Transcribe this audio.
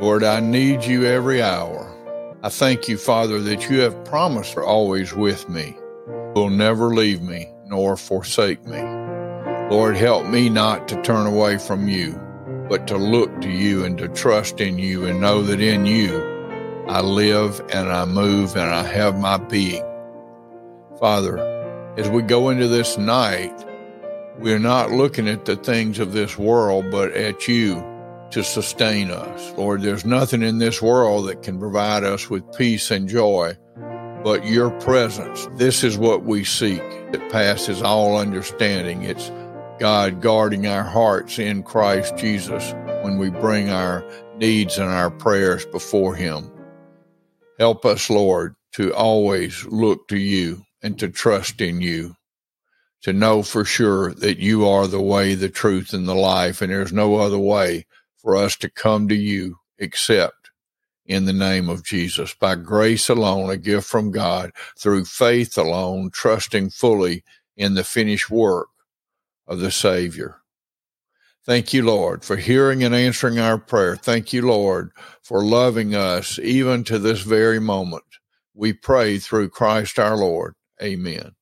Lord, I need you every hour. I thank you, Father, that you have promised are always with me, will never leave me nor forsake me. Lord, help me not to turn away from you, but to look to you and to trust in you and know that in you I live and I move and I have my being. Father, as we go into this night, we're not looking at the things of this world, but at you to sustain us. Lord, there's nothing in this world that can provide us with peace and joy but your presence. This is what we seek that passes all understanding. It's God guarding our hearts in Christ Jesus when we bring our needs and our prayers before Him. Help us, Lord, to always look to you and to trust in you, to know for sure that you are the way, the truth, and the life, and there's no other way for us to come to you except in the name of Jesus, by grace alone, a gift from God, through faith alone, trusting fully in the finished work of the Savior. Thank you, Lord, for hearing and answering our prayer. Thank you, Lord, for loving us even to this very moment. We pray through Christ our Lord. Amen.